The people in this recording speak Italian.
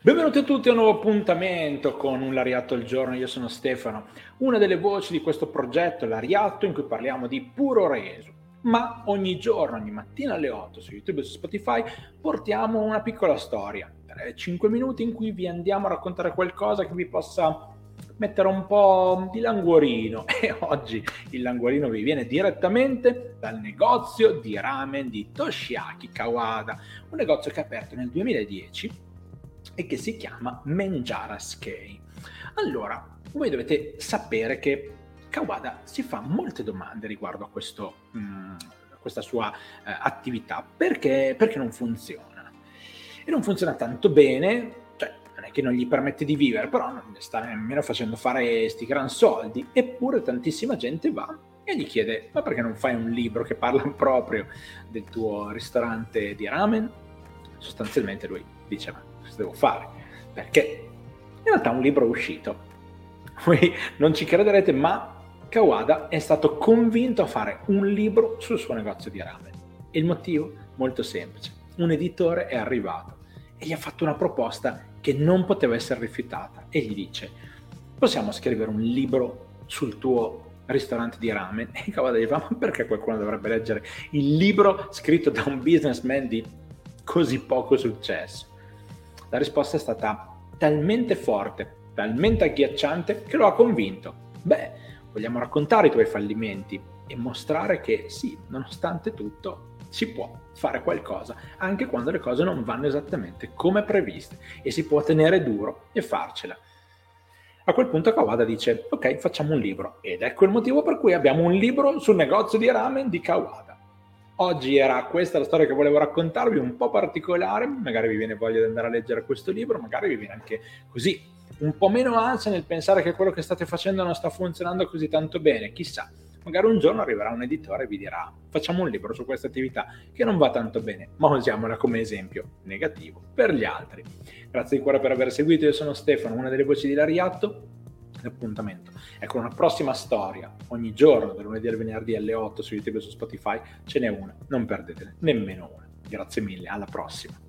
Benvenuti a tutti a un nuovo appuntamento con un Lariatto al giorno, io sono Stefano, una delle voci di questo progetto Lariatto in cui parliamo di puro reso, ma ogni giorno, ogni mattina alle 8 su YouTube e su Spotify portiamo una piccola storia, 5 minuti in cui vi andiamo a raccontare qualcosa che vi possa mettere un po' di languorino. E oggi il languorino vi viene direttamente dal negozio di ramen di Toshiaki Kawada, un negozio che è aperto nel 2010 e che si chiama Menjara Skei. Allora, voi dovete sapere che Kawada si fa molte domande riguardo a, questo, mh, mm, questa sua eh, attività, perché, perché non funziona. E non funziona tanto bene, cioè non è che non gli permette di vivere, però non sta nemmeno facendo fare sti gran soldi, eppure tantissima gente va e gli chiede ma perché non fai un libro che parla proprio del tuo ristorante di ramen? Sostanzialmente lui dice ma cosa devo fare? Perché in realtà un libro è uscito. Voi non ci crederete, ma Kawada è stato convinto a fare un libro sul suo negozio di ramen. Il motivo? Molto semplice. Un editore è arrivato e gli ha fatto una proposta che non poteva essere rifiutata e gli dice possiamo scrivere un libro sul tuo ristorante di ramen e Kawada gli fa ma perché qualcuno dovrebbe leggere il libro scritto da un businessman di così poco successo la risposta è stata talmente forte, talmente agghiacciante che lo ha convinto. Beh, vogliamo raccontare i tuoi fallimenti e mostrare che sì, nonostante tutto, si può fare qualcosa anche quando le cose non vanno esattamente come previste e si può tenere duro e farcela. A quel punto Kawada dice ok facciamo un libro ed ecco il motivo per cui abbiamo un libro sul negozio di ramen di Kawada. Oggi era questa la storia che volevo raccontarvi, un po' particolare, magari vi viene voglia di andare a leggere questo libro, magari vi viene anche così un po' meno ansia nel pensare che quello che state facendo non sta funzionando così tanto bene, chissà. Magari un giorno arriverà un editore e vi dirà facciamo un libro su questa attività che non va tanto bene, ma usiamola come esempio negativo per gli altri. Grazie di cuore per aver seguito, io sono Stefano, una delle voci di Lariatto l'appuntamento. Ecco, una prossima storia, ogni giorno, dal lunedì al venerdì alle 8 su YouTube e su Spotify, ce n'è una, non perdetene nemmeno una. Grazie mille, alla prossima.